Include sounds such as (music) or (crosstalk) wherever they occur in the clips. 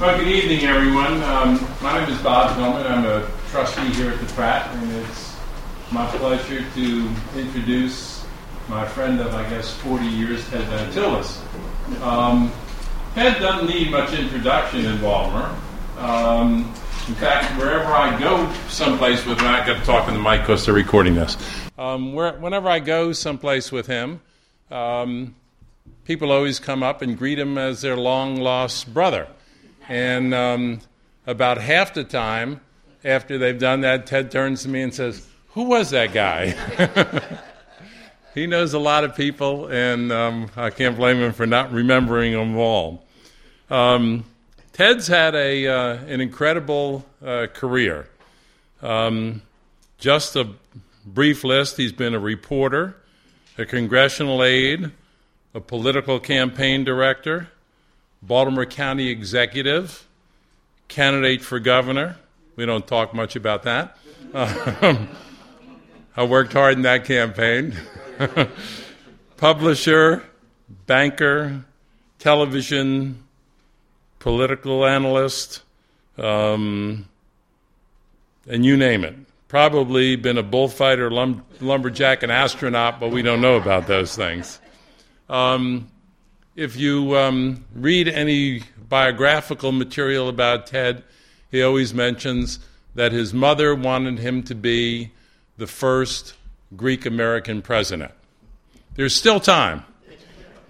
Well, good evening, everyone. Um, my name is Bob Tillman. I'm a trustee here at the Pratt, and it's my pleasure to introduce my friend of, I guess, 40 years, Ted Venetoulis. Um, Ted doesn't need much introduction in Baltimore. Um, in fact, wherever I go someplace with him, I got to talk in the mic because they're recording this. Um, where, whenever I go someplace with him, um, people always come up and greet him as their long lost brother. And um, about half the time after they've done that, Ted turns to me and says, Who was that guy? (laughs) he knows a lot of people, and um, I can't blame him for not remembering them all. Um, Ted's had a, uh, an incredible uh, career. Um, just a brief list he's been a reporter, a congressional aide, a political campaign director, Baltimore County executive, candidate for governor. We don't talk much about that. Um, I worked hard in that campaign. (laughs) Publisher, banker, television, political analyst, um, and you name it. Probably been a bullfighter, lum- lumberjack, and astronaut, but we don't know about those things. Um, if you um, read any biographical material about Ted, he always mentions that his mother wanted him to be the first Greek American president. There's still time.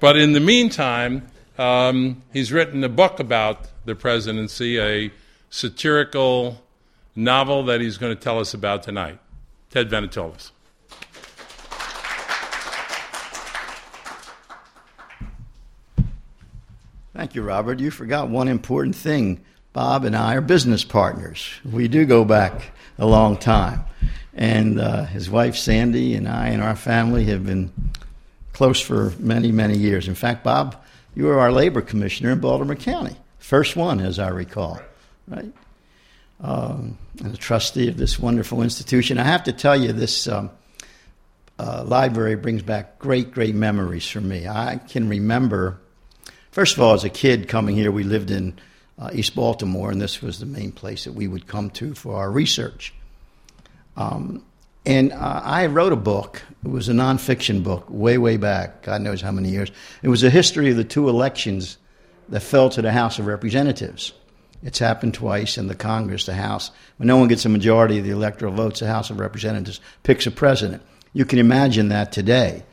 But in the meantime, um, he's written a book about the presidency, a satirical novel that he's going to tell us about tonight. Ted Venetoulis. Thank you, Robert. You forgot one important thing. Bob and I are business partners. We do go back a long time. And uh, his wife, Sandy, and I and our family have been close for many, many years. In fact, Bob, you were our labor commissioner in Baltimore County, first one, as I recall, right? Um, and a trustee of this wonderful institution. I have to tell you, this um, uh, library brings back great, great memories for me. I can remember First of all, as a kid coming here, we lived in uh, East Baltimore, and this was the main place that we would come to for our research. Um, and uh, I wrote a book. It was a nonfiction book, way, way back. God knows how many years. It was a history of the two elections that fell to the House of Representatives. It's happened twice in the Congress, the House. When no one gets a majority of the electoral votes, the House of Representatives picks a president. You can imagine that today.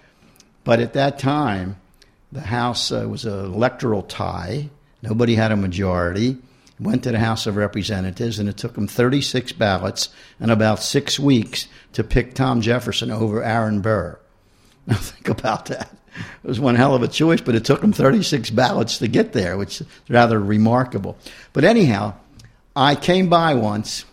But at that time, the House uh, was an electoral tie. Nobody had a majority. Went to the House of Representatives, and it took them 36 ballots and about six weeks to pick Tom Jefferson over Aaron Burr. (laughs) Now, think about that. It was one hell of a choice, but it took them 36 ballots to get there, which is rather remarkable. But anyhow, I came by once,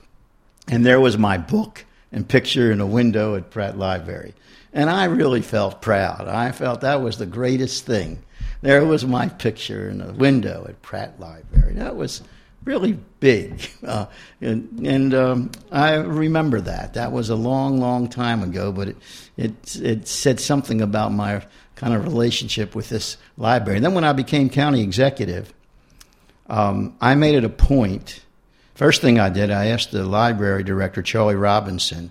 and there was my book and picture in a window at Pratt Library. And I really felt proud. I felt that was the greatest thing. There was my picture in the window at Pratt Library. That was really big. (laughs) Uh, and, and um, I remember that. That was a long, long time ago, but it, it, it said something about my kind of relationship with this library. And then when I became county executive, um, I made it a point. First thing I did, I asked the library director, Charlie Robinson,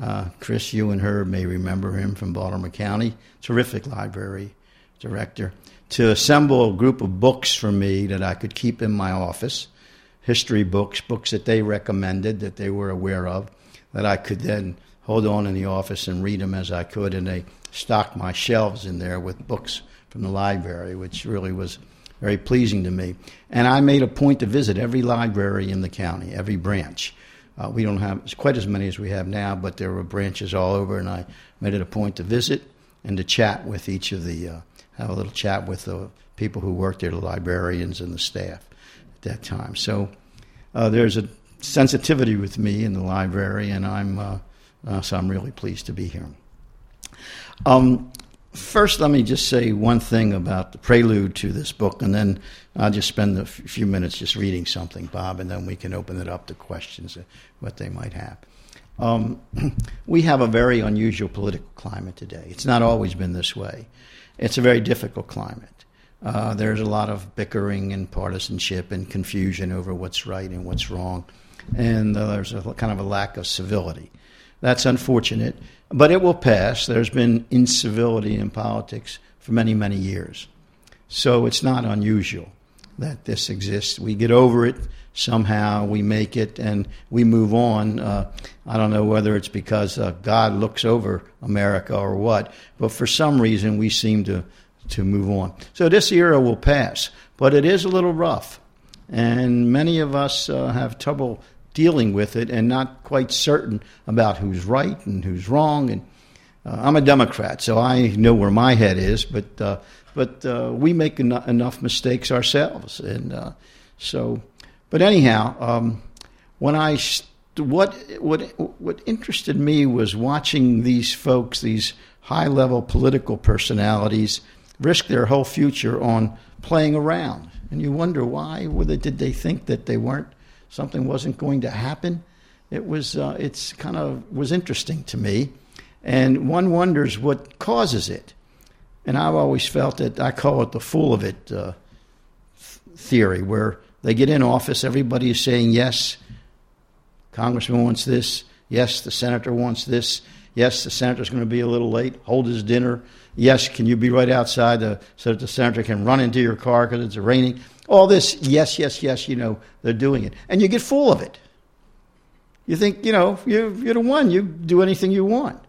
uh, Chris, you and her may remember him from Baltimore County, terrific library director, to assemble a group of books for me that I could keep in my office, history books, books that they recommended, that they were aware of, that I could then hold on in the office and read them as I could. And they stocked my shelves in there with books from the library, which really was very pleasing to me. And I made a point to visit every library in the county, every branch. Uh, we don't have quite as many as we have now, but there were branches all over, and I made it a point to visit and to chat with each of the, uh, have a little chat with the people who worked there, the librarians and the staff at that time. So uh, there's a sensitivity with me in the library, and I'm uh, uh, so I'm really pleased to be here. Um, First, let me just say one thing about the prelude to this book, and then I'll just spend a few minutes just reading something, Bob, and then we can open it up to questions, what they might have. Um, (clears throat) we have a very unusual political climate today. It's not always been this way. It's a very difficult climate. uh, there's a lot of bickering and partisanship and confusion over what's right and what's wrong, and uh, there's a kind of a lack of civility. That's unfortunate, but it will pass. There's been incivility in politics for many, many years. So it's not unusual that this exists. We get over it somehow, we make it, and we move on. Uh, I don't know whether it's because uh, God looks over America or what, but for some reason we seem to, to move on. So this era will pass, but it is a little rough. And many of us uh, have trouble dealing with it and not quite certain about who's right and who's wrong. And uh, I'm a Democrat, so I know where my head is, but uh, but uh, we make en- enough mistakes ourselves, and uh, so. But anyhow, um, when I st- what what what interested me was watching these folks, these high level political personalities, risk their whole future on playing around, and you wonder why. Whether did they think that they weren't something wasn't going to happen. It was uh, it's kind of was interesting to me, and one wonders what causes it. And I've always felt that I call it the fool of it uh, theory, where they get in office, everybody is saying yes. Congressman wants this. Yes, the senator wants this. Yes, the senator's going to be a little late. Hold his dinner. Yes, can you be right outside the, so that the senator can run into your car because it's raining? All this, yes, yes, yes, you know, they're doing it. And you get full of it. You think, you know, you're, you're the one, you do anything you want.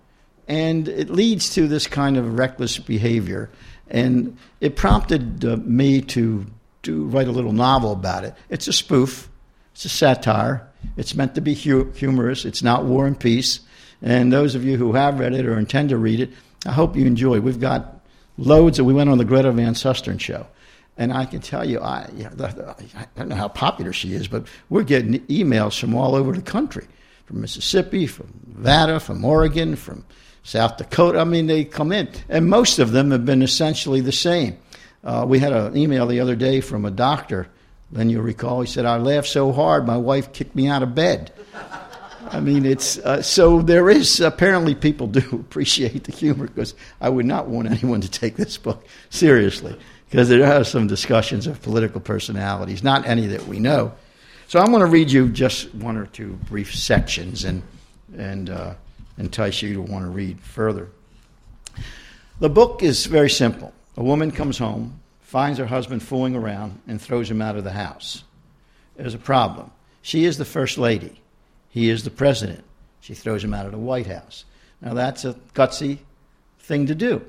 And it leads to this kind of reckless behavior. And it prompted uh, me to, to write a little novel about it. It's a spoof, it's a satire, it's meant to be hu- humorous, it's not War and Peace. And those of you who have read it or intend to read it, I hope you enjoy. We've got loads of, we went on the Greta Van Susteren show. And I can tell you, I, you know, I don't know how popular she is, but we're getting emails from all over the country from Mississippi, from Nevada, from Oregon, from South Dakota. I mean, they come in. And most of them have been essentially the same. Uh, we had an email the other day from a doctor. Then you'll recall, he said, I laughed so hard, my wife kicked me out of bed. I mean, it's uh, so there is apparently people do (laughs) appreciate the humor because I would not want anyone to take this book seriously because there are some discussions of political personalities, not any that we know. So I'm going to read you just one or two brief sections and, and uh, entice you to want to read further. The book is very simple. A woman comes home, finds her husband fooling around, and throws him out of the house. There's a problem. She is the first lady, he is the president. She throws him out of the White House. Now, that's a gutsy thing to do.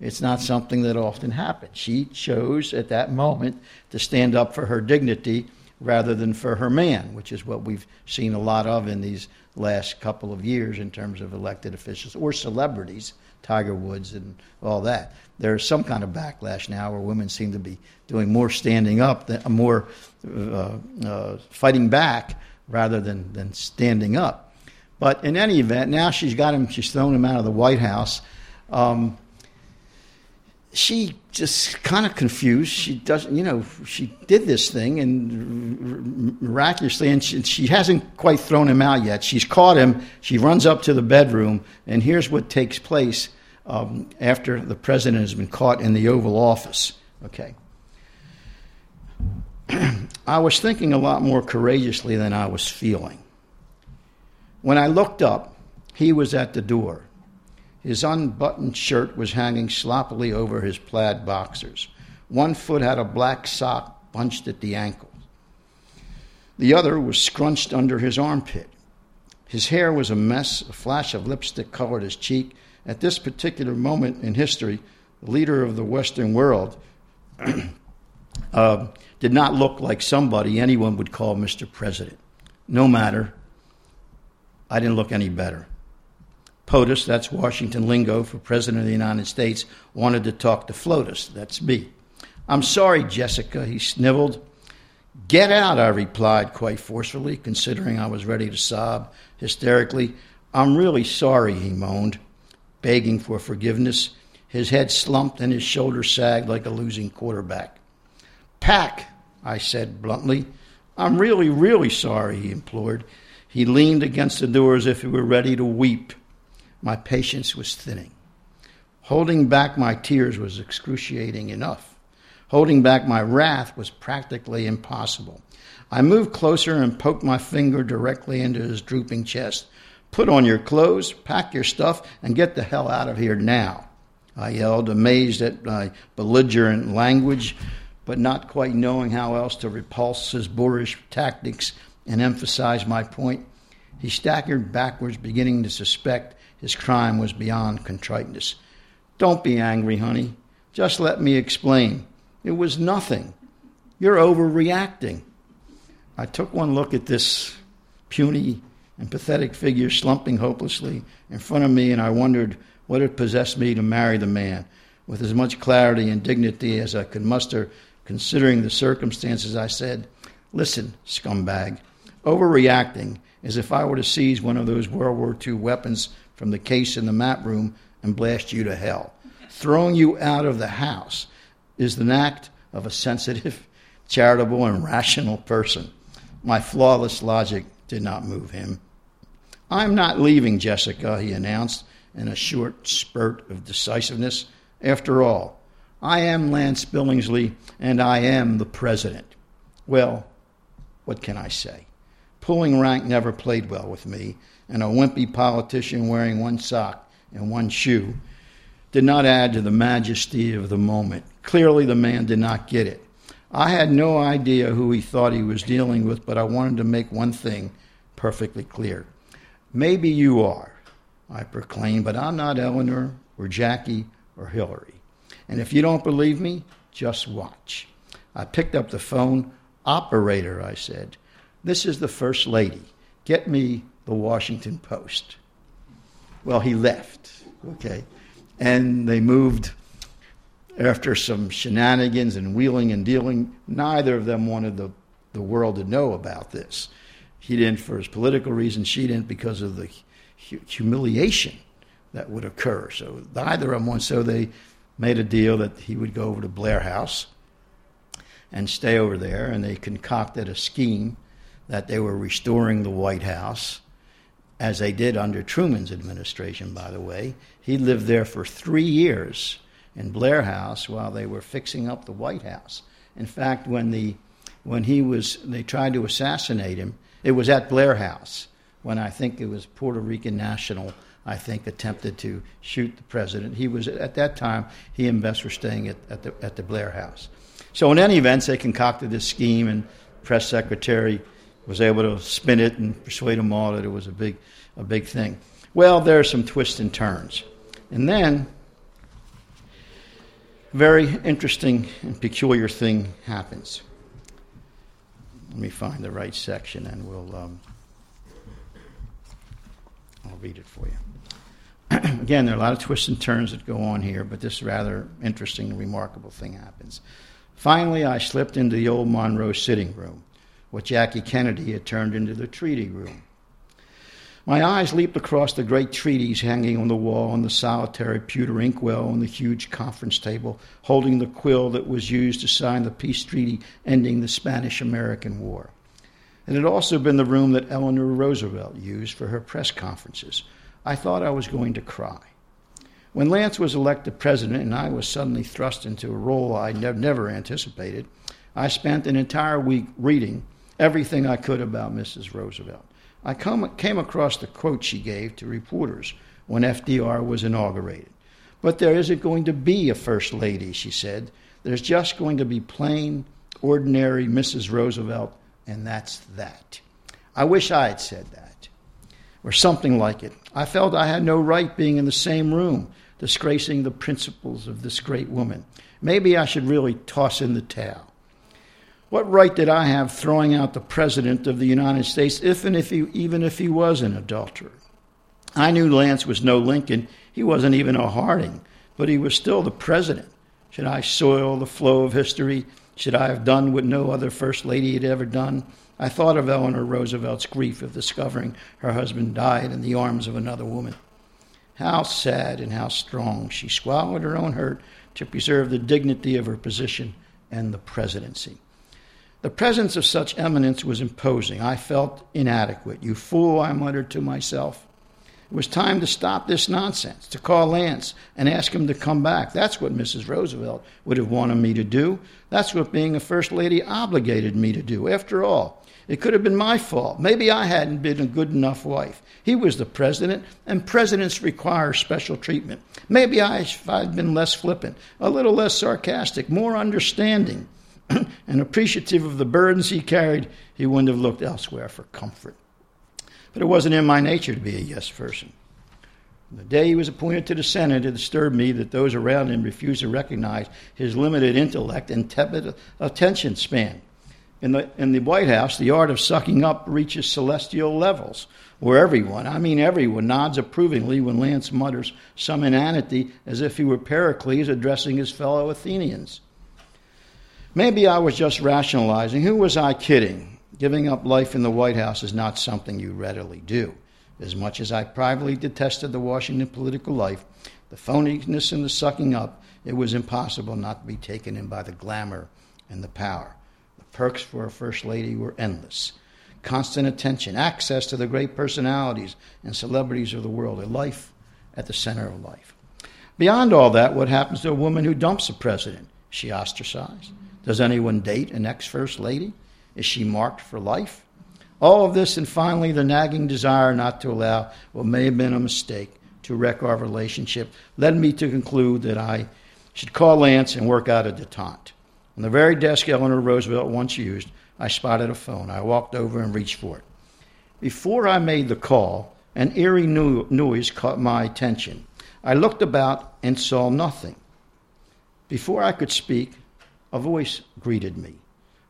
It's not something that often happens. She chose at that moment to stand up for her dignity rather than for her man, which is what we've seen a lot of in these last couple of years in terms of elected officials or celebrities, Tiger Woods and all that. There's some kind of backlash now where women seem to be doing more standing up, than, more uh, uh, fighting back rather than, than standing up. But in any event, now she's got him, she's thrown him out of the White House. Um, she just kind of confused. She doesn't, you know, she did this thing and miraculously, and she, she, hasn't quite thrown him out yet. She's caught him. She runs up to the bedroom, and here's what takes place um, after the president has been caught in the Oval Office. Okay. (clears throat) I was thinking a lot more courageously than I was feeling. When I looked up, he was at the door. His unbuttoned shirt was hanging sloppily over his plaid boxers. One foot had a black sock bunched at the ankle. The other was scrunched under his armpit. His hair was a mess, a flash of lipstick colored his cheek. At this particular moment in history, the leader of the Western world (clears throat) uh, did not look like somebody anyone would call Mr. President. No matter, I didn't look any better. POTUS, that's Washington lingo for President of the United States, wanted to talk to FLOTUS, that's me. I'm sorry, Jessica, he sniveled. Get out, I replied quite forcefully, considering I was ready to sob hysterically. I'm really sorry, he moaned, begging for forgiveness. His head slumped and his shoulders sagged like a losing quarterback. Pack, I said bluntly. I'm really, really sorry, he implored. He leaned against the door as if he were ready to weep. My patience was thinning. Holding back my tears was excruciating enough. Holding back my wrath was practically impossible. I moved closer and poked my finger directly into his drooping chest. Put on your clothes, pack your stuff, and get the hell out of here now. I yelled, amazed at my belligerent language, but not quite knowing how else to repulse his boorish tactics and emphasize my point. He staggered backwards, beginning to suspect his crime was beyond contriteness. Don't be angry, honey. Just let me explain. It was nothing. You're overreacting. I took one look at this puny and pathetic figure slumping hopelessly in front of me, and I wondered what had possessed me to marry the man. With as much clarity and dignity as I could muster, considering the circumstances, I said, Listen, scumbag, overreacting as if I were to seize one of those World War II weapons from the case in the map room and blast you to hell. Throwing you out of the house is the act of a sensitive, (laughs) charitable, and rational person. My flawless logic did not move him. I'm not leaving, Jessica, he announced in a short spurt of decisiveness. After all, I am Lance Billingsley and I am the president. Well, what can I say? Pulling rank never played well with me, and a wimpy politician wearing one sock and one shoe did not add to the majesty of the moment. Clearly, the man did not get it. I had no idea who he thought he was dealing with, but I wanted to make one thing perfectly clear. Maybe you are, I proclaimed, but I'm not Eleanor or Jackie or Hillary. And if you don't believe me, just watch. I picked up the phone. Operator, I said, this is the First Lady. Get me the Washington Post. Well, he left, okay? and they moved after some shenanigans and wheeling and dealing. Neither of them wanted the, the world to know about this. He didn't for his political reasons, she didn't because of the humiliation that would occur. So neither of them wanted, so they made a deal that he would go over to Blair House and stay over there, and they concocted a scheme that they were restoring the White House as they did under Truman's administration, by the way. He lived there for three years in Blair House while they were fixing up the White House. In fact, when the when he was they tried to assassinate him, it was at Blair House when I think it was Puerto Rican National. I think attempted to shoot the president. He was at that time. He and Bess were staying at, at the at the Blair House. So in any event, they concocted this scheme, and press secretary was able to spin it and persuade them all that it was a big, a big thing. Well, there are some twists and turns. And then, a very interesting and peculiar thing happens. Let me find the right section and we'll, um, I'll read it for you. (clears throat) Again, there are a lot of twists and turns that go on here, but this rather interesting and remarkable thing happens. Finally, I slipped into the old Monroe sitting room what Jackie Kennedy had turned into the treaty room. My eyes leaped across the great treaties hanging on the wall and the solitary pewter inkwell on the huge conference table, holding the quill that was used to sign the peace treaty ending the Spanish American War. It had also been the room that Eleanor Roosevelt used for her press conferences. I thought I was going to cry. When Lance was elected president and I was suddenly thrust into a role I never anticipated, I spent an entire week reading everything I could about Mrs. Roosevelt. I come, came across the quote she gave to reporters when FDR was inaugurated. But there isn't going to be a first lady, she said. There's just going to be plain, ordinary Mrs. Roosevelt, and that's that. I wish I had said that, or something like it. I felt I had no right being in the same room, disgracing the principles of this great woman. Maybe I should really toss in the towel. What right did I have throwing out the President of the United States, if and if he, even if he was an adulterer? I knew Lance was no Lincoln. He wasn't even a Harding, but he was still the President. Should I soil the flow of history? Should I have done what no other First Lady had ever done? I thought of Eleanor Roosevelt's grief of discovering her husband died in the arms of another woman. How sad and how strong she swallowed her own hurt to preserve the dignity of her position and the presidency. The presence of such eminence was imposing. I felt inadequate. You fool, I muttered to myself. It was time to stop this nonsense, to call Lance and ask him to come back. That's what Mrs. Roosevelt would have wanted me to do. That's what being a First Lady obligated me to do. After all, it could have been my fault. Maybe I hadn't been a good enough wife. He was the president, and presidents require special treatment. Maybe I, if I'd been less flippant, a little less sarcastic, more understanding, (clears throat) and appreciative of the burdens he carried, he wouldn't have looked elsewhere for comfort. But it wasn't in my nature to be a yes person. The day he was appointed to the Senate, it disturbed me that those around him refused to recognize his limited intellect and tepid attention span. In the, in the White House, the art of sucking up reaches celestial levels, where everyone, I mean everyone, nods approvingly when Lance mutters some inanity as if he were Pericles addressing his fellow Athenians. Maybe I was just rationalizing. Who was I kidding? Giving up life in the White House is not something you readily do. As much as I privately detested the Washington political life, the phoniness and the sucking up, it was impossible not to be taken in by the glamour and the power. The perks for a First Lady were endless constant attention, access to the great personalities and celebrities of the world, a life at the center of life. Beyond all that, what happens to a woman who dumps a president? She ostracized? Does anyone date an ex First Lady? Is she marked for life? All of this, and finally, the nagging desire not to allow what may have been a mistake to wreck our relationship, led me to conclude that I should call Lance and work out a detente. On the very desk Eleanor Roosevelt once used, I spotted a phone. I walked over and reached for it. Before I made the call, an eerie noise caught my attention. I looked about and saw nothing. Before I could speak, a voice greeted me.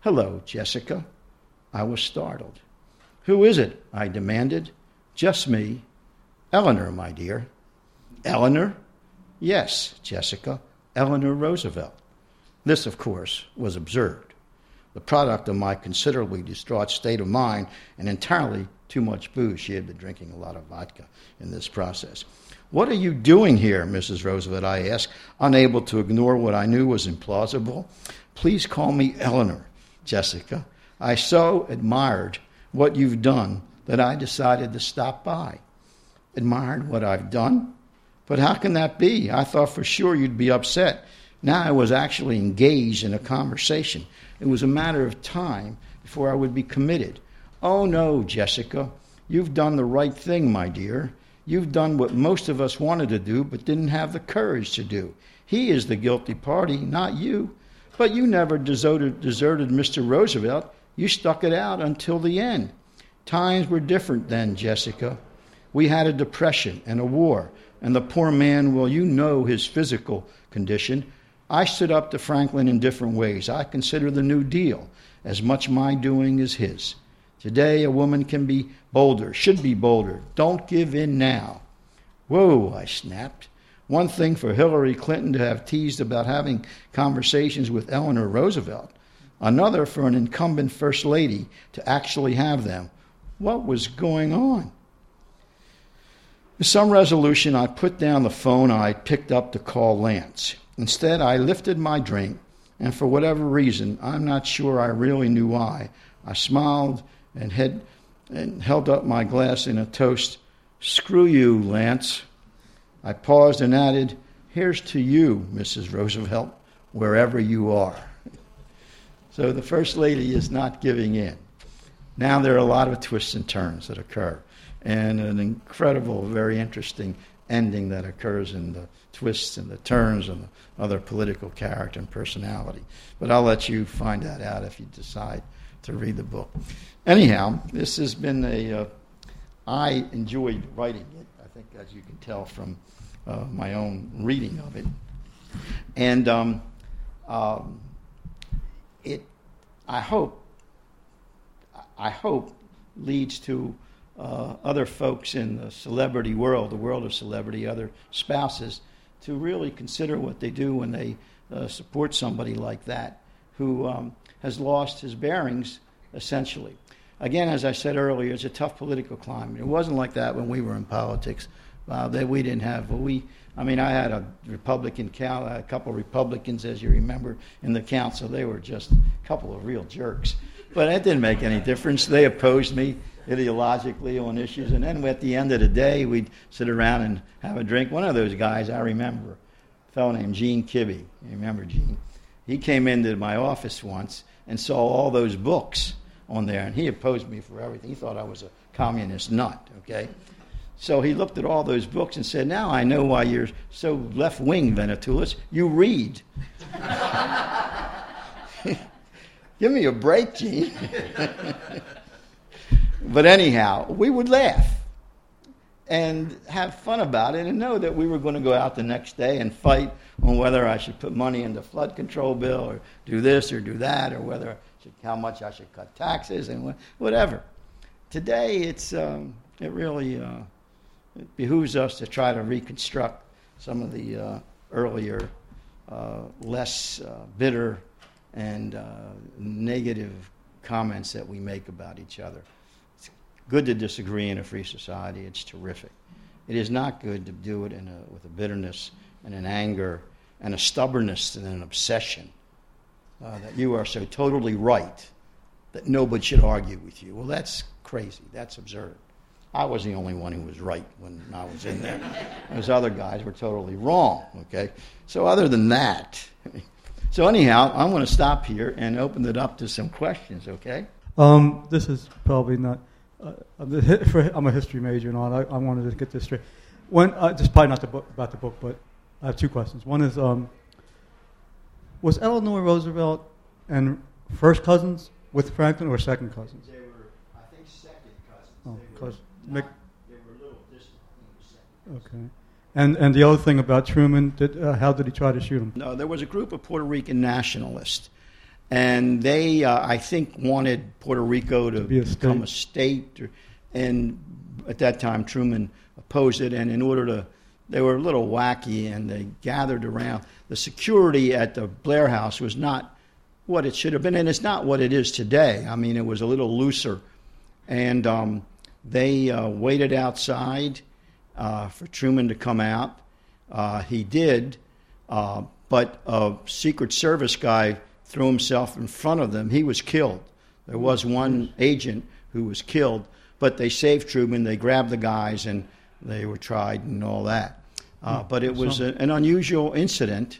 Hello, Jessica. I was startled. Who is it? I demanded. Just me. Eleanor, my dear. Eleanor? Yes, Jessica. Eleanor Roosevelt. This, of course, was absurd, the product of my considerably distraught state of mind and entirely too much booze. She had been drinking a lot of vodka in this process. What are you doing here, Mrs. Roosevelt? I asked, unable to ignore what I knew was implausible. Please call me Eleanor. Jessica. I so admired what you've done that I decided to stop by. Admired what I've done? But how can that be? I thought for sure you'd be upset. Now I was actually engaged in a conversation. It was a matter of time before I would be committed. Oh no, Jessica, you've done the right thing, my dear. You've done what most of us wanted to do but didn't have the courage to do. He is the guilty party, not you. But you never deserted, deserted Mr. Roosevelt. You stuck it out until the end. Times were different then, Jessica. We had a depression and a war, and the poor man, well, you know his physical condition. I stood up to Franklin in different ways. I consider the New Deal as much my doing as his. Today, a woman can be bolder, should be bolder. Don't give in now. Whoa, I snapped. One thing for Hillary Clinton to have teased about having conversations with Eleanor Roosevelt, another for an incumbent First Lady to actually have them. What was going on? With some resolution, I put down the phone I picked up to call Lance. Instead, I lifted my drink, and for whatever reason, I'm not sure I really knew why, I smiled and, had, and held up my glass in a toast. Screw you, Lance. I paused and added, Here's to you, Mrs. Roosevelt, wherever you are. (laughs) So the First Lady is not giving in. Now there are a lot of twists and turns that occur, and an incredible, very interesting ending that occurs in the twists and the turns and the other political character and personality. But I'll let you find that out if you decide to read the book. Anyhow, this has been a. Uh, I enjoyed writing it. I think, as you can tell from uh, my own reading of it. And um, um, it, I hope, I hope, leads to uh, other folks in the celebrity world, the world of celebrity, other spouses, to really consider what they do when they uh, support somebody like that who um, has lost his bearings, essentially. Again, as I said earlier, it's a tough political climate. It wasn't like that when we were in politics uh, that we didn't have. Well, we, I mean, I had a Republican, cal- a couple Republicans, as you remember, in the council. They were just a couple of real jerks. But that didn't make any difference. They opposed me. ideologically on issues. And then at the end of the day, we'd sit around and have a drink. One of those guys I remember, a fellow named Gene Kibbe. You remember Gene? He came into my office once and saw all those books on there, and he opposed me for everything. He thought I was a communist nut, okay? So he looked at all those books and said, Now I know why you're so left wing, Venetoulis. You read. (laughs) Give me a break, Gene. (laughs) but anyhow, we would laugh and have fun about it and know that we were going to go out the next day and fight on whether I should put money in the flood control bill or do this or do that or whether how much I should cut taxes and whatever. Today, it's, um, it really uh, it behooves us to try to reconstruct some of the uh, earlier, uh, less uh, bitter and uh, negative comments that we make about each other. It's good to disagree in a free society. It's terrific. It is not good to do it in a, with a bitterness and an anger and a stubbornness and an obsession uh, that you are so totally right that nobody should argue with you. Well, that's crazy. That's absurd. I was the only one who was right when I was in there. (laughs) Those other guys were totally wrong. Okay. So other than that, (laughs) so anyhow, I'm going to stop here and open it up to some questions. Okay. Um, this is probably not. Uh, I'm a history major and all. I, I wanted to get this straight. When uh, this is probably not the book, about the book, but I have two questions. One is, um, was Eleanor Roosevelt and first cousins with Franklin or second cousins? They were, I think, second cousins. Oh, they, cause were Mick- not, they were a little distant. They were second. Okay. And and the other thing about Truman, did, uh, how did he try to shoot him? No, there was a group of Puerto Rican nationalists, and they, uh, I think, wanted Puerto Rico to, To be a become a state. Or, and at that time, Truman opposed it, and in order to, they were a little wacky, and they gathered around. The security at the Blair House was not what it should have been, and it's not what it is today. I mean, it was a little looser, and um, they uh, waited outside uh, for Truman to come out. Uh, he did, uh, but a Secret Service guy threw himself in front of them. He was killed. There was one agent who was killed, but they saved Truman. They grabbed the guys and they were tried and all that. Uh, but it was a, an unusual incident.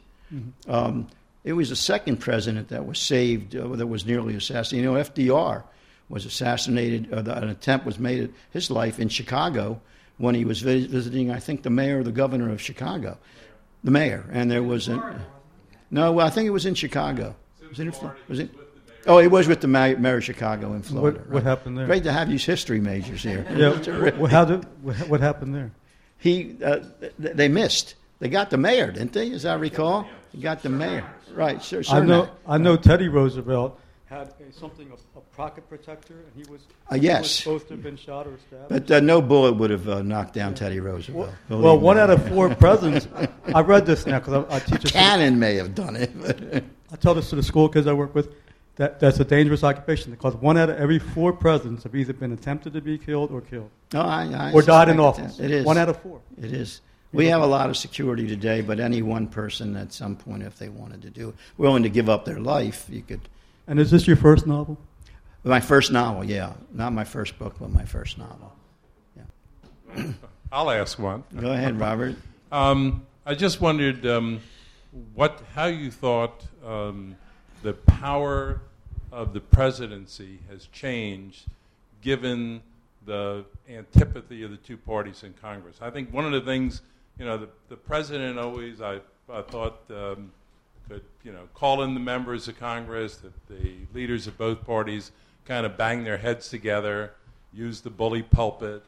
Um, it was the second president that was saved, uh, that was nearly assassinated. You know, FDR was assassinated, uh, the, an attempt was made at his life in Chicago when he was vi- visiting, I think, the mayor or the governor of Chicago. The mayor. And there was a. No, well, I think it was in Chicago. Was it in Florida? Was it? Oh, it was with the mayor, mayor of Chicago in Florida. What, what happened there? Great to have you history majors here. Yeah. (laughs) Terrific. wh- how did, wh- what happened there? He uh, they missed. They got the mayor, didn't they? As I recall, they got the mayor. Right. Sure. I know. I know Teddy Roosevelt had a, something a, a pocket protector, and he was, Uh, he yes. was supposed to have been shot or stabbed. But uh, no bullet would have uh, knocked down Teddy Roosevelt. well, Believe one out of four presidents. I read this now because I, I teach. the- (laughs) Cannon may have done it. I tell this to the school kids I work with. That that's a dangerous occupation because one out of every four presidents have either been attempted to be killed or killed no, I, I or died in office. It is. one out of four. It is. We have a lot of security today, but any one person at some point, if they wanted to do it, willing to give up their life, you could. And is this your first novel? My first novel, yeah, not my first book, but my first novel. Yeah. I'll ask one. (clears throat) Go ahead, Robert. Um, I just wondered um, what, how you thought um, the power of the presidency has changed given the antipathy of the two parties in Congress. I think one of the things, you know, the, the president always, I, I thought, um, could, you know, call in the members of Congress, that the leaders of both parties kind of bang their heads together, use the bully pulpit,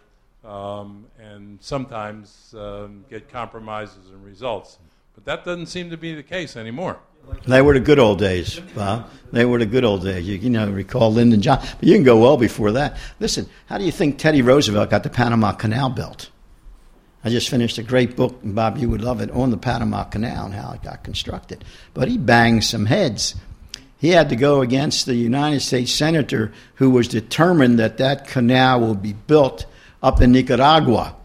um, and sometimes um, get compromises and results. But that doesn't seem to be the case anymore. They were the good old days, Bob. They were the good old days. You, you know, recall Lyndon Johnson. But you can go well before that. Listen, how do you think Teddy Roosevelt got the Panama Canal built? I just finished a great book, and Bob, you would love it, on the Panama Canal and how it got constructed. But he banged some heads. He had to go against the United States senator who was determined that that canal would be built up in Nicaragua.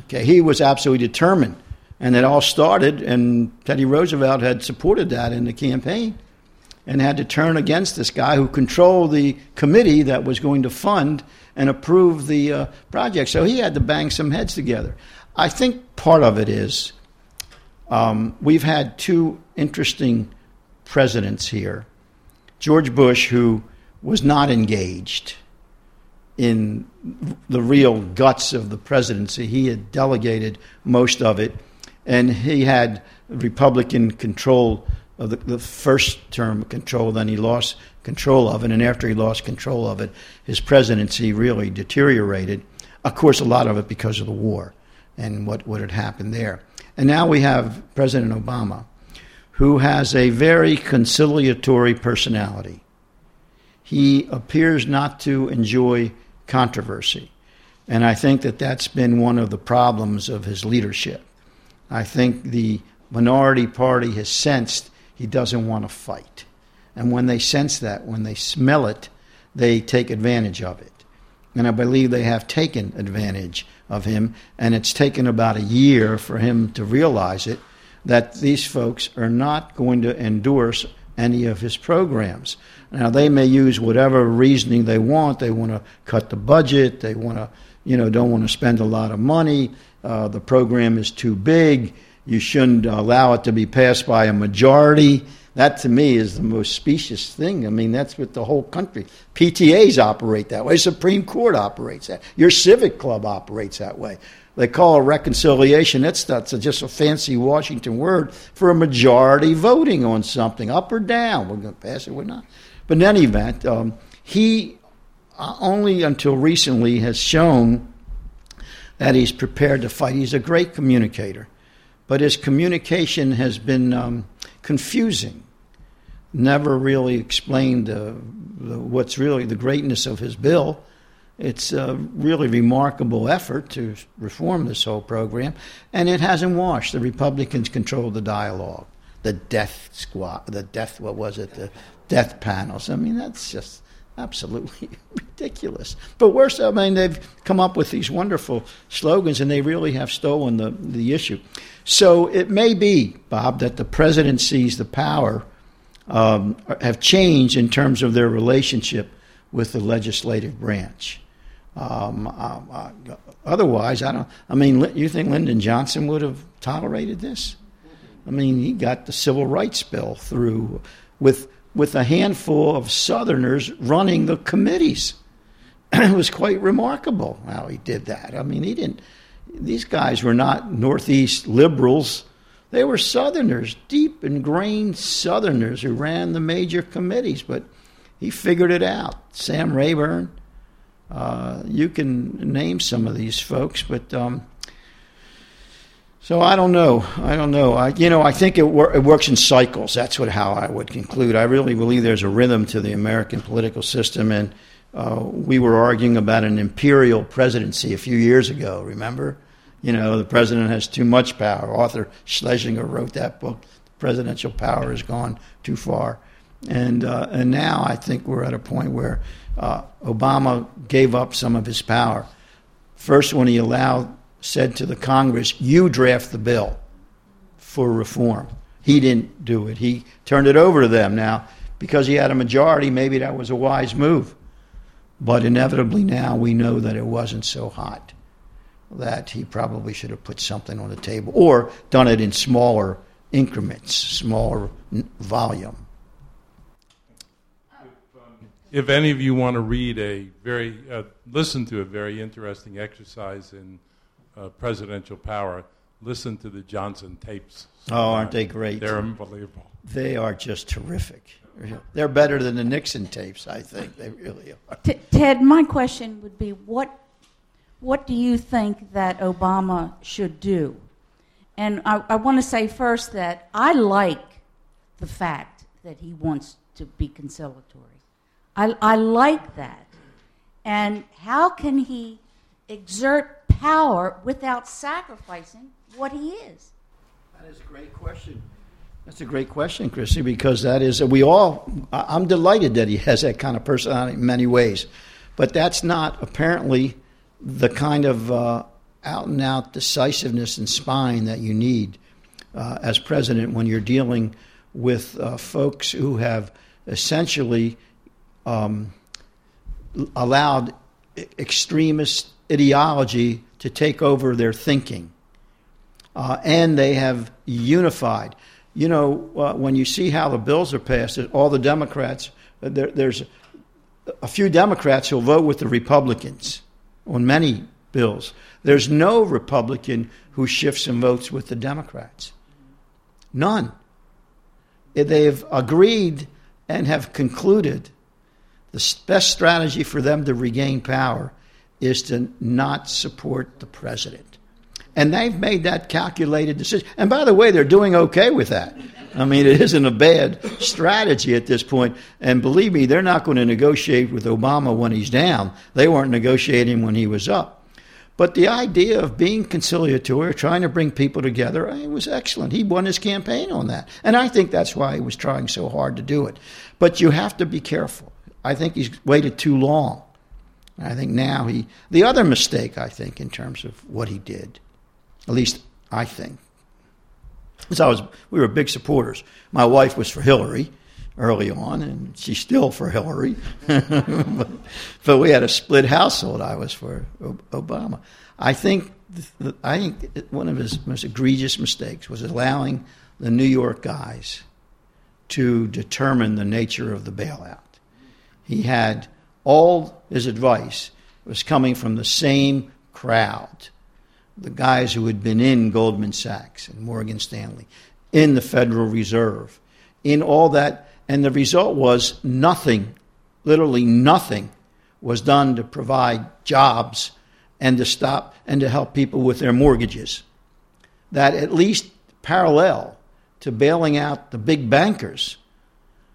Okay, he was absolutely determined. And it all started, and Teddy Roosevelt had supported that in the campaign. and had to turn against this guy who controlled the committee that was going to fund and approve the uh, project. So he had to bang some heads together. I think part of it is um, we've had two interesting presidents here George Bush, who was not engaged in the real guts of the presidency. He had delegated most of it, and he had Republican control of the, the first term control, then he lost control of it, and after he lost control of it, his presidency really deteriorated. Of course, a lot of it because of the war and what, what had happened there. And now we have President Obama, who has a very conciliatory personality. He appears not to enjoy controversy. And I think that that's been one of the problems of his leadership. I think the minority party has sensed he doesn't want to fight. And when they sense that, when they smell it, they take advantage of it. And I believe they have taken advantage of him. And it's taken about a year for him to realize it that these folks are not going to endorse any of his programs. Now, they may use whatever reasoning they want. They want to cut the budget. They want to, you know, don't want to spend a lot of money. Uh, the program is too big. You shouldn't allow it to be passed by a majority. That to me is the most specious thing. I mean, that's what the whole country. PTAs operate that way. Supreme Court operates that. Your civic club operates that way. They call a reconciliation. That's, that's just a fancy Washington word for a majority voting on something, up or down. We're going to pass it, we're not. But in any event, um, he uh, only until recently has shown that he's prepared to fight. He's a great communicator, but his communication has been um, confusing never really explained the, what's really the greatness of his bill. It's a really remarkable effort to reform this whole program, and it hasn't washed. The Republicans control the dialogue, the death squad, the death, what was it, the death panels. I mean, that's just absolutely (laughs) ridiculous. But worse, I mean, they've come up with these wonderful slogans, and they really have stolen the, the issue. So it may be, Bob, that the president sees the power um, have changed in terms of their relationship with the legislative branch. Um, uh, uh, otherwise, I don't. I mean, you think Lyndon Johnson would have tolerated this? I mean, he got the civil rights bill through with with a handful of Southerners running the committees. (clears throat) it was quite remarkable how he did that. I mean, he didn't. These guys were not Northeast liberals they were Southerners, deep ingrained Southerners who ran the major committees, but he figured it out. Sam Rayburn, uh, you can name some of these folks, but um, so I don't know. I don't know. I, you know, I think it, wor- it works in cycles. That's what how I would conclude. I really believe there's a rhythm to the American political system, and uh, we were arguing about an imperial presidency a few years ago. Remember? you know, the president has too much power. Arthur Schlesinger wrote that book. Presidential power has gone too far. And, uh, and now I think we're at a point where uh, Obama gave up some of his power. First, when he allowed, said to the Congress, you draft the bill for reform. He didn't do it. He turned it over to them. Now, because he had a majority, maybe that was a wise move. But inevitably now we know that it wasn't so hot that he probably should have put something on the table or done it in smaller increments, smaller volume. If any of you want to read a very, uh, listen to a very interesting exercise in uh, presidential power, listen to the Johnson tapes. Oh, aren't they great? They're unbelievable. They are just terrific. They're better than the Nixon tapes, I think. They really are. T- Ted, my question would be what what do you think that Obama should do? And I, I want to say first that I like the fact that he wants to be conciliatory. I, I like that. And how can he exert power without sacrificing what he is? That is a great question. That's a great question, Chrissy, because that is, we all, I'm delighted that he has that kind of personality in many ways. But that's not apparently the kind of uh, out and out decisiveness and spine that you need uh, as president when you're dealing with uh, folks who have essentially um, allowed extremist ideology to take over their thinking. Uh, and they have unified. You know, uh, when you see how the bills are passed, all the Democrats, uh, there, there's a few Democrats who'll vote with the Republicans on many bills. There's no Republican who shifts and votes with the Democrats. None. They've agreed and have concluded the best strategy for them to regain power is to not support the president. And they've made that calculated decision. And by the way, they're doing okay with that. I mean, it isn't a bad strategy at this point. And believe me, they're not going to negotiate with Obama when he's down. They weren't negotiating when he was up. But the idea of being conciliatory, trying to bring people together, it was excellent. He won his campaign on that. And I think that's why he was trying so hard to do it. But you have to be careful. I think he's waited too long. I think now he. The other mistake, I think, in terms of what he did, at least I think, is I was. We were big supporters. My wife was for Hillary early on, and she's still for Hillary. (laughs) but, but, we had a split household. I was for Obama. I think I think one of his most egregious mistakes was allowing the New York guys to determine the nature of the bailout. He had all his advice was coming from the same crowd, the guys who had been in Goldman Sachs and Morgan Stanley, in the Federal Reserve, in all that and the result was nothing, literally nothing, was done to provide jobs and to stop and to help people with their mortgages. That at least parallel to bailing out the big bankers,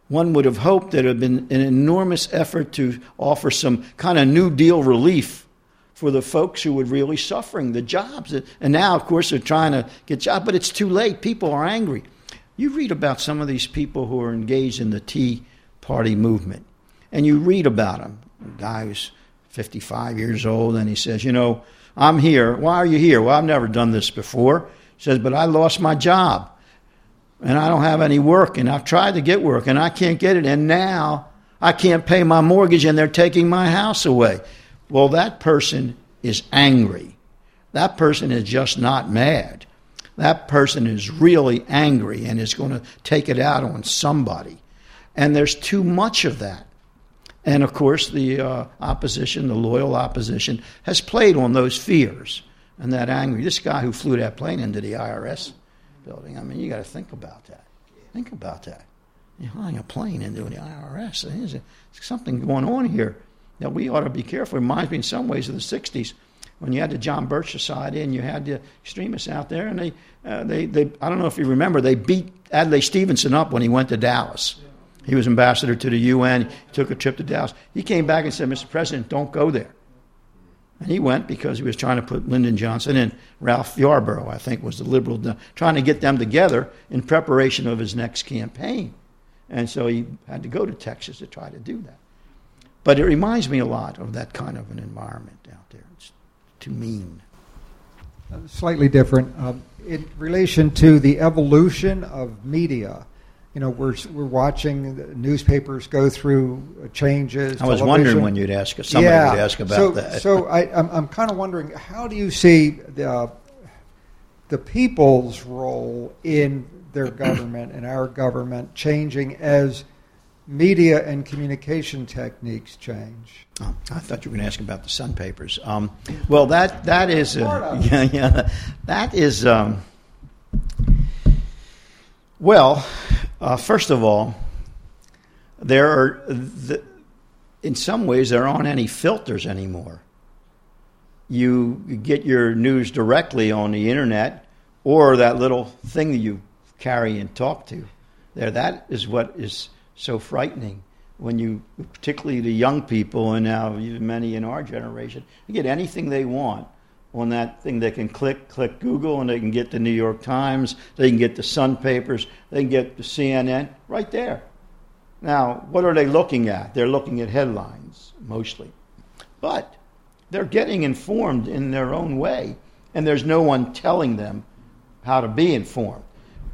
one would have hoped that it had been an enormous effort to offer some kind of New Deal relief for the folks who were really suffering, the jobs. And now, of course, they're trying to get jobs, but it's too late. People are angry. You read about some of these people who are engaged in the Tea Party movement, and you read about them. A guy who's 55 years old, and he says, You know, I'm here. Why are you here? Well, I've never done this before. He says, But I lost my job, and I don't have any work, and I've tried to get work, and I can't get it, and now I can't pay my mortgage, and they're taking my house away. Well, that person is angry. That person is just not mad that person is really angry and is going to take it out on somebody. And there's too much of that. And of course, the uh, opposition, the loyal opposition, has played on those fears and that anger. This guy who flew that plane into the IRS building, I mean, you got to think about that. Think about that. You're flying a plane into the IRS. There's something going on here. Now, we ought to be careful. It reminds me in some ways of the 60s when you had the John Birch Society and you had the extremists out there, and they, uh, they, they, I don't know if you remember, they beat Adlai Stevenson up when he went to Dallas. He was ambassador to the UN. He took a trip to Dallas. He came back and said, Mr. President, don't go there. And he went because he was trying to put Lyndon Johnson and Ralph Yarborough, I think, was the liberal, trying to get them together in preparation of his next campaign. And so he had to go to Texas to try to do that. But it reminds me a lot of that kind of an environment out there. It's too mean? Uh, slightly different. Um, in relation to the evolution of media, you know, we're we're watching newspapers go through uh, changes. I was television. wondering when you'd ask somebody yeah. would ask about so, that. so I, I'm I'm kind of wondering how do you see the the people's role in their government and our government changing as media and communication techniques change? Oh, I thought you were going to ask about the Sun papers. Um, well, that that is uh, yeah yeah that is um, well. Uh, first of all, there are the, in some ways there aren't any filters anymore. You get your news directly on the internet or that little thing that you carry and talk to. There, that is what is so frightening when you, particularly the young people, and now many in our generation, get anything they want on that thing. They can click, click Google, and they can get the New York Times, they can get the Sun papers, they can get the CNN right there. Now, what are they looking at? They're looking at headlines mostly. But they're getting informed in their own way, and there's no one telling them how to be informed.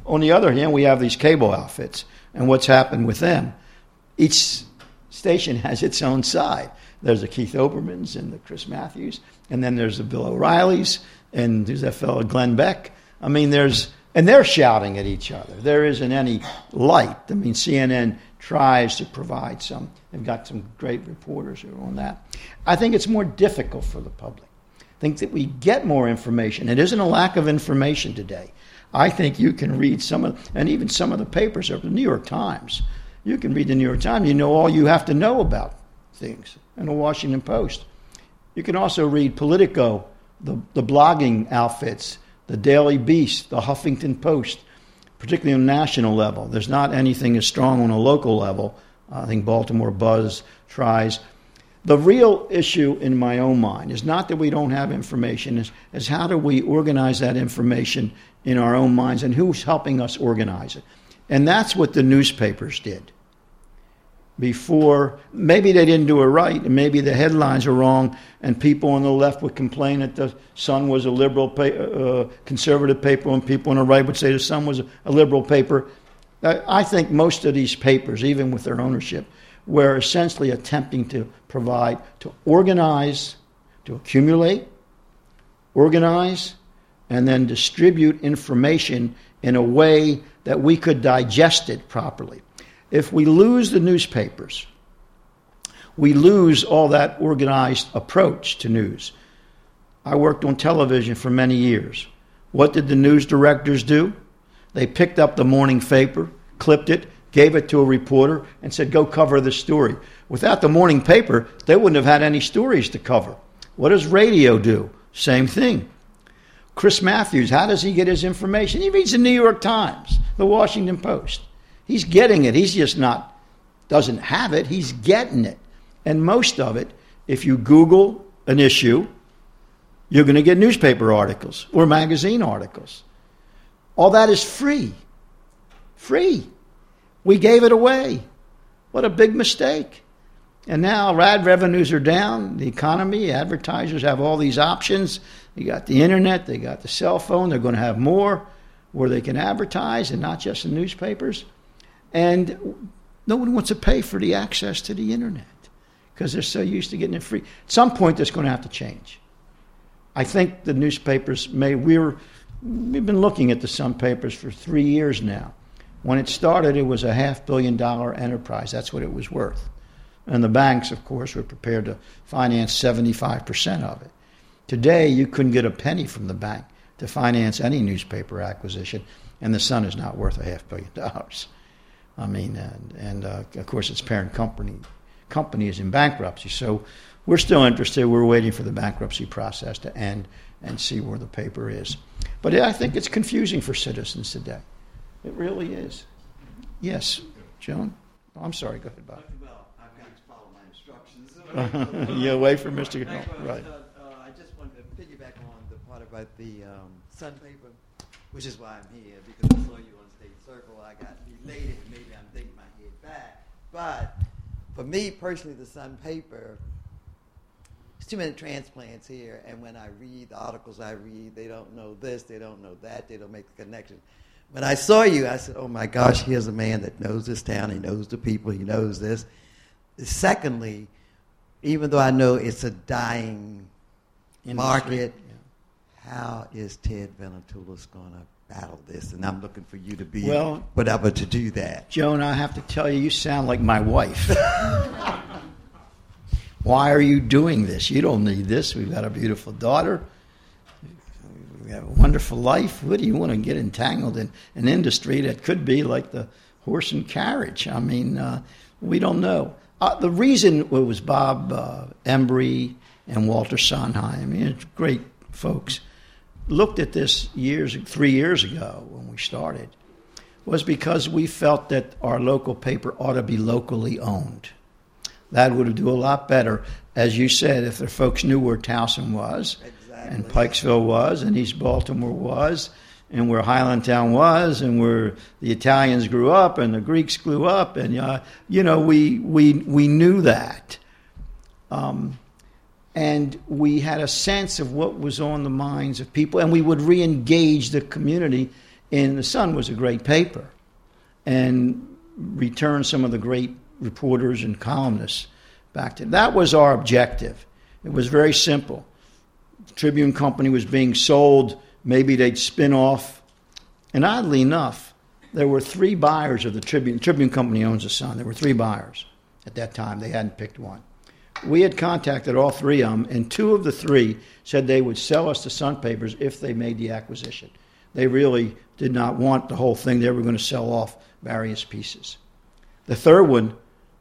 On the other hand, we have these cable outfits and what's happened with them. each station (laughs) has its own side. There's the Keith Olbermann's and the Chris Matthews, and then there's the Bill O'Reillys, and there's that fellow Glenn Beck. I mean, there's and they're shouting at each other. There isn't any light. I mean, CNN tries to provide some. They've got some great reporters on that. I think it's more difficult for the public. I think that we get more information. It isn't a lack of information today. I think you can read some of, and even some of the papers of the New York Times. You can read the New York Times. You know all you have to know about things, and the Washington Post. You can also read Politico, the, the blogging outfits the Daily Beast, the Huffington Post, particularly on national level. There's not anything as strong on a local level. I think Baltimore Buzz tries. The real issue in my own mind is not that we don't have information, is, is how do we organize that information in our own minds and who's helping us organize it. And that's what the newspapers did before. Maybe they didn't do it right and maybe the headlines are wrong and people on the left would complain that the sun was a liberal uh, conservative paper and people on the right would say the sun was a liberal paper. I think most of these papers even with their ownership were essentially attempting to provide to organize to accumulate organize and then distribute information in a way that we could digest it properly if we lose the newspapers, we lose all that organized approach to news. I worked on television for many years. What did the news directors do? They picked up the morning paper, clipped it, gave it to a reporter, and said, Go cover the story. Without the morning paper, they wouldn't have had any stories to cover. What does radio do? Same thing. Chris Matthews, how does he get his information? He reads the New York Times, the Washington Post. He's getting it. He's just not, doesn't have it. He's getting it. And most of it, if you Google an issue, you're going to get newspaper articles or magazine articles. All that is free. Free. We gave it away. What a big mistake. And now ad revenues are down. The economy, advertisers have all these options. You got the internet, they got the cell phone, they're going to have more where they can advertise and not just in newspapers. And no one wants to pay for the access to the internet because they're so used to getting it free. At some point, that's going to have to change. I think the newspapers may. We're, we've been looking at the Sun papers for three years now. When it started, it was a half billion dollar enterprise. That's what it was worth. And the banks, of course, were prepared to finance 75% of it. Today, you couldn't get a penny from the bank to finance any newspaper acquisition, and the Sun is not worth a half billion dollars. I mean, and, and uh, of course, its parent company company is in bankruptcy. So we're still interested. We're waiting for the bankruptcy process to end and see where the paper is. But I think it's confusing for citizens today. It really is. Yes, Joan? Oh, I'm sorry. Go ahead, Bob. Well, I've got to follow my instructions. yeah, wait for Mr. No, right. Uh, I just wanted to piggyback on the part about the um, Sun paper, which is why I'm here because I saw you on State Circle. I got elated for me personally, the Sun paper, there's too many transplants here, and when I read the articles I read, they don't know this, they don't know that, they don't make the connection. When I saw you, I said, "Oh my gosh, here's a man that knows this town. He knows the people. He knows this." Secondly, even though I know it's a dying Industry. market, yeah. how is Ted Venetoulis going to battle this, and I'm looking for you to be well, whatever to do that. Joan, I have to tell you, you sound like my wife. (laughs) Why are you doing this? You don't need this. We've got a beautiful daughter. We have a wonderful life. What do you want to get entangled in an industry that could be like the horse and carriage? I mean, uh, we don't know. Uh, the reason it was Bob uh, Embry and Walter Sondheim. I mean, great folks looked at this years three years ago when we started was because we felt that our local paper ought to be locally owned. That would do a lot better, as you said, if the folks knew where Towson was, exactly. and Pikesville was, and East Baltimore was, and where Highlandtown was, and where the Italians grew up, and the Greeks grew up, and uh, you know we we we knew that. Um, and we had a sense of what was on the minds of people, and we would re-engage the community. In the Sun was a great paper, and return some of the great reporters and columnists back to that was our objective. It was very simple. The Tribune Company was being sold. Maybe they'd spin off. And oddly enough, there were three buyers of the Tribune. The Tribune Company owns the Sun. There were three buyers at that time. They hadn't picked one. We had contacted all three of them, and two of the three said they would sell us the Sun papers if they made the acquisition. They really did not want the whole thing. They were going to sell off various pieces. The third one,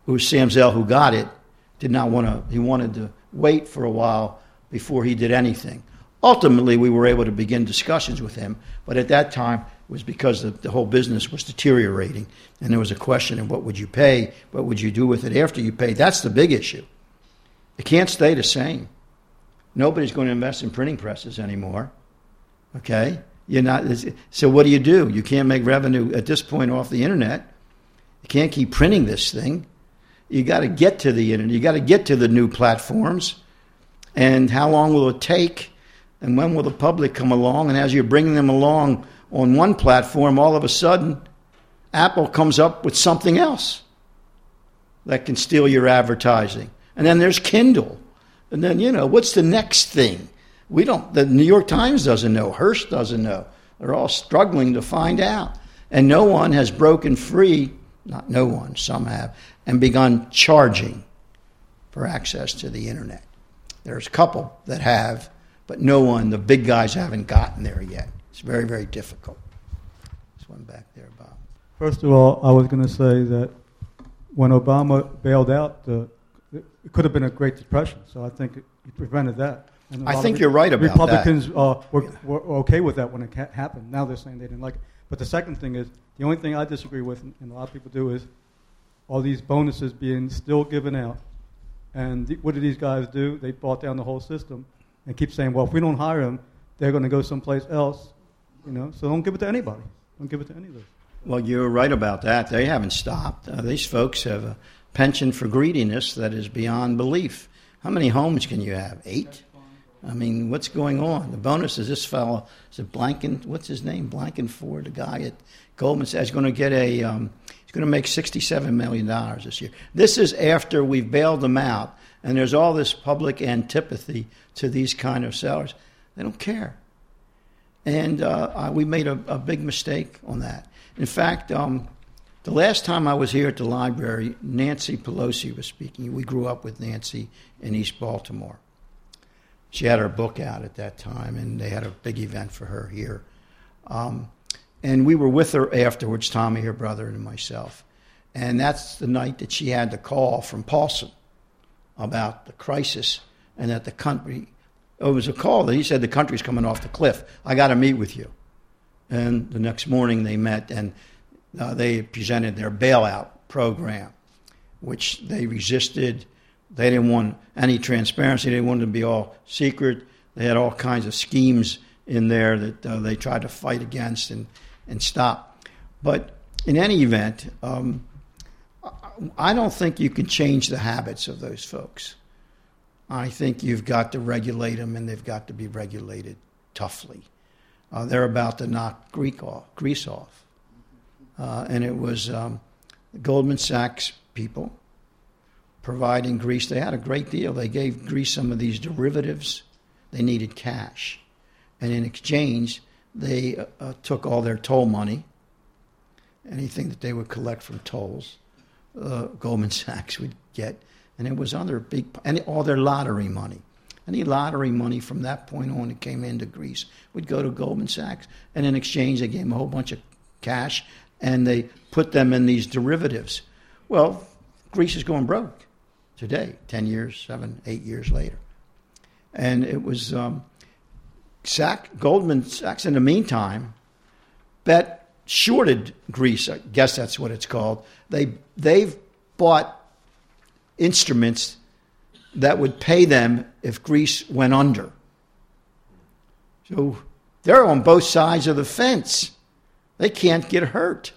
who was Sam Zell, who got it, did not want to. He wanted to wait for a while before he did anything. Ultimately, we were able to begin discussions with him, but at that time it was because the, the whole business was deteriorating, and there was a question of what would you pay, what would you do with it after you paid. That's the big issue. It can't stay the same. Nobody's going to invest in printing presses anymore. Okay, you're not. So what do you do? You can't make revenue at this point off the internet. You can't keep printing this thing. You got to get to the internet. You got to get to the new platforms. And how long will it take? And when will the public come along? And as you're bringing them along on one platform, all of a sudden, Apple comes up with something else that can steal your advertising. And then there's Kindle. And then, you know, what's the next thing? We don't, the New York Times doesn't know, Hearst doesn't know. They're all struggling to find out. And no one has broken free, not no one, some have, and begun charging for access to the internet. There's a couple that have, but no one, the big guys haven't gotten there yet. It's very, very difficult. This one back there, Bob. First of all, I was going to say that when Obama bailed out, the, it could have been a Great Depression. So I think it, it prevented that. I think you're right about Republicans, that. Republicans uh, were, were, okay with that when it ca- happened. Now they're saying they didn't like it. But the second thing is, the only thing I disagree with, and a lot of people do, is all these bonuses being still given out. And th- what do these guys do? They bought down the whole system and keep saying, well, if we don't hire them, they're going to go someplace else. You know, so don't give it to anybody. Don't give it to any of those. Well, you're right about that. They haven't stopped. Uh, these folks have a penchant for greediness that is beyond belief. How many homes can you have? Eight? I mean, what's going on? The bonus is this fellow, is it Blanken, what's his name? Blankenford, the guy at Goldman Sachs, is going to get a, um, he's going to make $67 million this year. This is after we've bailed them out, and there's all this public antipathy to these kind of sellers. They don't care. And uh, we made a, a, big mistake on that. In fact, um, the last time I was here at the library, Nancy Pelosi was speaking. We grew up with Nancy in East Baltimore she had her book out at that time, and they had a big event for her here. Um, and we were with her afterwards, Tommy, her brother, and myself. And that's the night that she had the call from Paulson about the crisis and that the country, it was a call that he said the country's coming off the cliff. I got to meet with you. And the next morning they met and uh, they presented their bailout program, which they resisted they didn't want any transparency. They wanted to be all secret. They had all kinds of schemes in there that uh, they tried to fight against and, and stop. But in any event, um, I don't think you can change the habits of those folks. I think you've got to regulate them, and they've got to be regulated toughly. Uh, they're about to knock Greek off, Greece off. Uh, and it was um, Goldman Sachs people providing Greece. They had a great deal. They gave Greece some of these derivatives. They needed cash. And in exchange, they uh, uh, took all their toll money, anything that they would collect from tolls, uh, Goldman (laughs) Sachs would get, and it was other big, and all their lottery money. Any lottery money from that point on that came into Greece would go to Goldman Sachs. And in exchange, they gave them a whole bunch of cash and they put them in these derivatives. Well, Greece is going broke today, 10 years, seven, eight years later. And it was um, Goldman Sachs, in the meantime, bet shorted Greece. I guess that's what it's called. They, they've bought instruments that would pay them if Greece went under. So they're on both sides of the fence. They can't get hurt.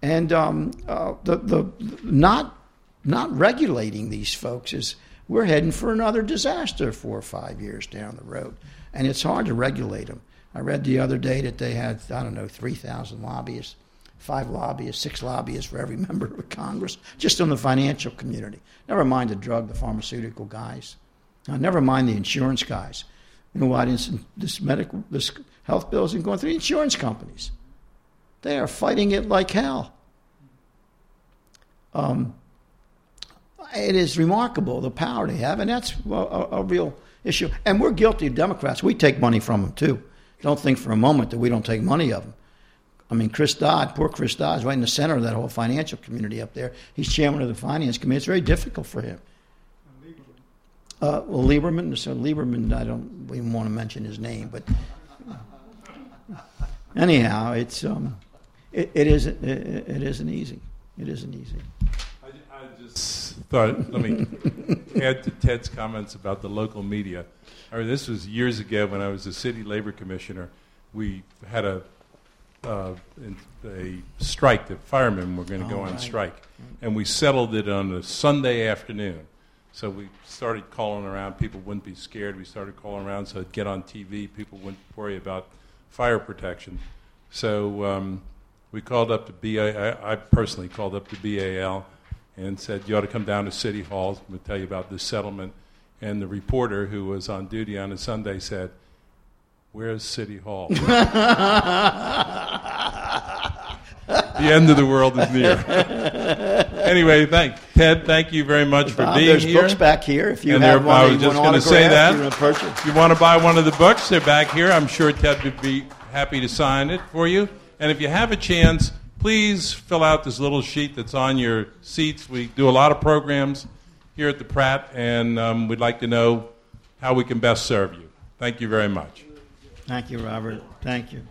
And um, uh, the, the not not regulating these folks is we're heading for another disaster four or five years down the road. And it's hard to regulate them. I read the other day that they had, I don't know, 3,000 lobbyists five lobbyists, six lobbyists for every (laughs) member of Congress, just on the financial community. Never mind the drug, the pharmaceutical guys. Now, never mind the insurance guys. You know why this, this medical, this health bills isn't going through insurance companies? They are fighting it like hell. Um, it is remarkable the power they have, and that's a, a, real issue. And we're guilty of Democrats. We take money from them too. Don't think for a moment that we don't take money of them. I mean, Chris Dodd, poor Chris Dodd, is right in the center of that whole financial community up there. He's chairman of the finance committee. It's very difficult for him. Uh, well, Lieberman, so Lieberman, I don't even want to mention his name, but anyhow, it's um, it, it isn't it, it isn't easy. It isn't easy. I, I just thought let me add to Ted's comments about the local media. I mean, this was years ago when I was a city labor commissioner. We had a uh, a strike. that firemen were going to go on right. strike, and we settled it on a Sunday afternoon. So we started calling around. People wouldn't be scared. We started calling around so it'd get on TV. People wouldn't worry about fire protection. So um, we called up the BA. I, I personally called up the BAL and said, "You ought to come down to City Hall. I'm going to tell you about this settlement." And the reporter who was on duty on a Sunday said, "Where's City Hall?" (laughs) the end of the world is near. (laughs) anyway, thank Ted. Thank you very much for Bob, being there's here. There's books back here. If you and have one, I was just going to say that. You if you want to buy one of the books, they're back here. I'm sure Ted would be happy to sign it for you. And if you have a chance, please fill out this little sheet that's on your seats. We do a lot of programs here at the Pratt, and um, we'd like to know how we can best serve you. Thank you very much. Thank you, Robert. Thank you.